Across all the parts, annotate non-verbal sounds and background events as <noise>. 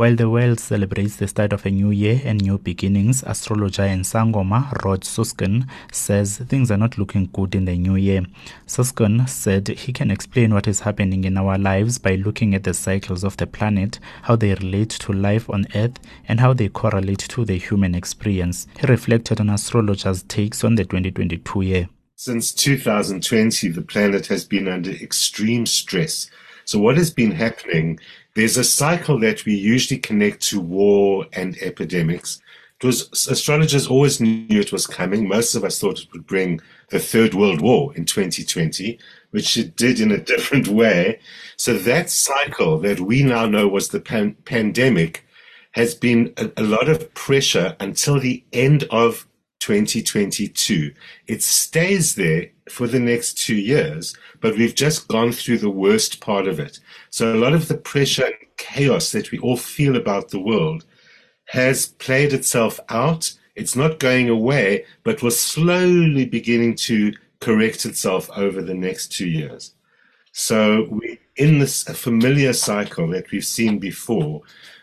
While the world celebrates the start of a new year and new beginnings, astrologer in Sangoma, Rod Suskin, says things are not looking good in the new year. Suskin said he can explain what is happening in our lives by looking at the cycles of the planet, how they relate to life on Earth, and how they correlate to the human experience. He reflected on astrologers' takes on the 2022 year. Since 2020, the planet has been under extreme stress. So, what has been happening there's a cycle that we usually connect to war and epidemics. It was astrologers always knew it was coming. Most of us thought it would bring the Third World War in 2020, which it did in a <laughs> different way. So that cycle that we now know was the pan- pandemic has been a, a lot of pressure until the end of 2022. It stays there for the next two years, but we've just gone through the worst part of it. So a lot of the pressure and chaos that we all feel about the world has played itself out. It's not going away, but was slowly beginning to correct itself over the next two years. So we're in this familiar cycle that we've seen before,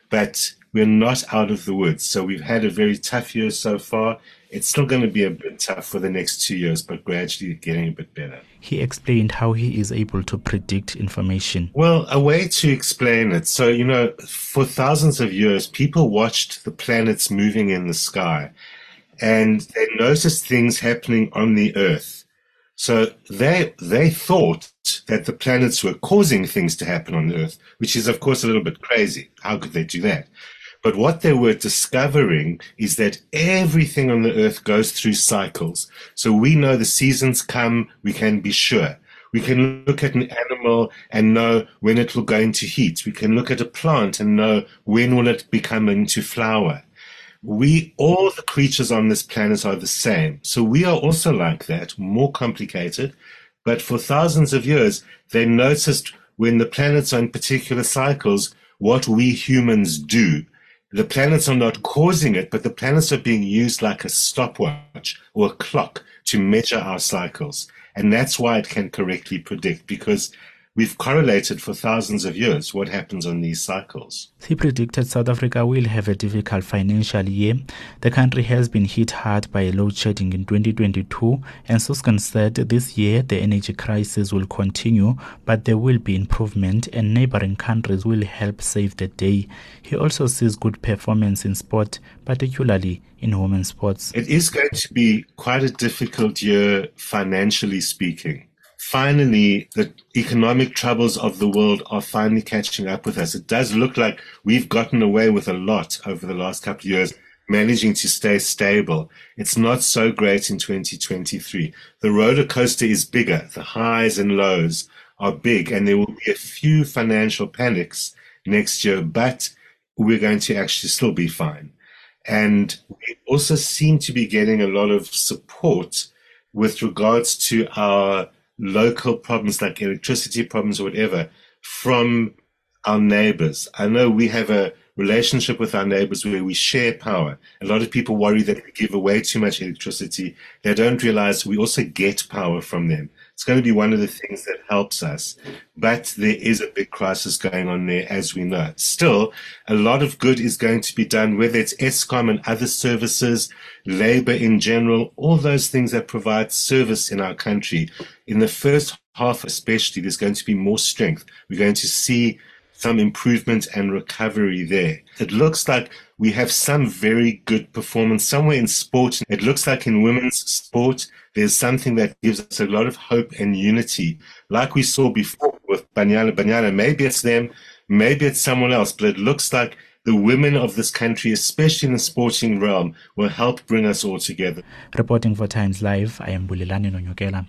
but we're not out of the woods. So we've had a very tough year so far. It's still going to be a bit tough for the next two years, but gradually getting a bit better. He explained how he is able to predict information. Well, a way to explain it. So, you know, for thousands of years, people watched the planets moving in the sky and they noticed things happening on the Earth. So they they thought that the planets were causing things to happen on Earth, which is of course a little bit crazy. How could they do that? But what they were discovering is that everything on the earth goes through cycles. So we know the seasons come, we can be sure. We can look at an animal and know when it will go into heat. We can look at a plant and know when will it become into flower. We, all the creatures on this planet are the same. So we are also like that, more complicated. But for thousands of years, they noticed when the planets are in particular cycles, what we humans do the planets are not causing it, but the planets are being used like a stopwatch or a clock to measure our cycles. And that's why it can correctly predict because We've correlated for thousands of years what happens on these cycles. He predicted South Africa will have a difficult financial year. The country has been hit hard by load shedding in 2022, and Suskin said this year the energy crisis will continue, but there will be improvement, and neighboring countries will help save the day. He also sees good performance in sport, particularly in women's sports. It is going to be quite a difficult year financially speaking finally the economic troubles of the world are finally catching up with us. It does look like we've gotten away with a lot over the last couple of years, managing to stay stable. It's not so great in 2023. The roller coaster is bigger. The highs and lows are big, and there will be a few financial panics next year, but we're going to actually still be fine. And we also seem to be getting a lot of support with regards to our local problems like electricity problems or whatever from our neighbors. I know we have a relationship with our neighbors where we share power. A lot of people worry that we give away too much electricity. They don't realize we also get power from them. It's going to be one of the things that helps us. But there is a big crisis going on there, as we know. Still, a lot of good is going to be done, whether it's Eskom and other services, labor in general, all those things that provide service in our country. In the first half, especially, there's going to be more strength. We're going to see some improvement and recovery there. It looks like we have some very good performance somewhere in sport. It looks like in women's sport, there's something that gives us a lot of hope and unity. Like we saw before with Banyana Banyana, maybe it's them, maybe it's someone else, but it looks like the women of this country, especially in the sporting realm, will help bring us all together. Reporting for Times Live, I am Bulelani Nonyokela.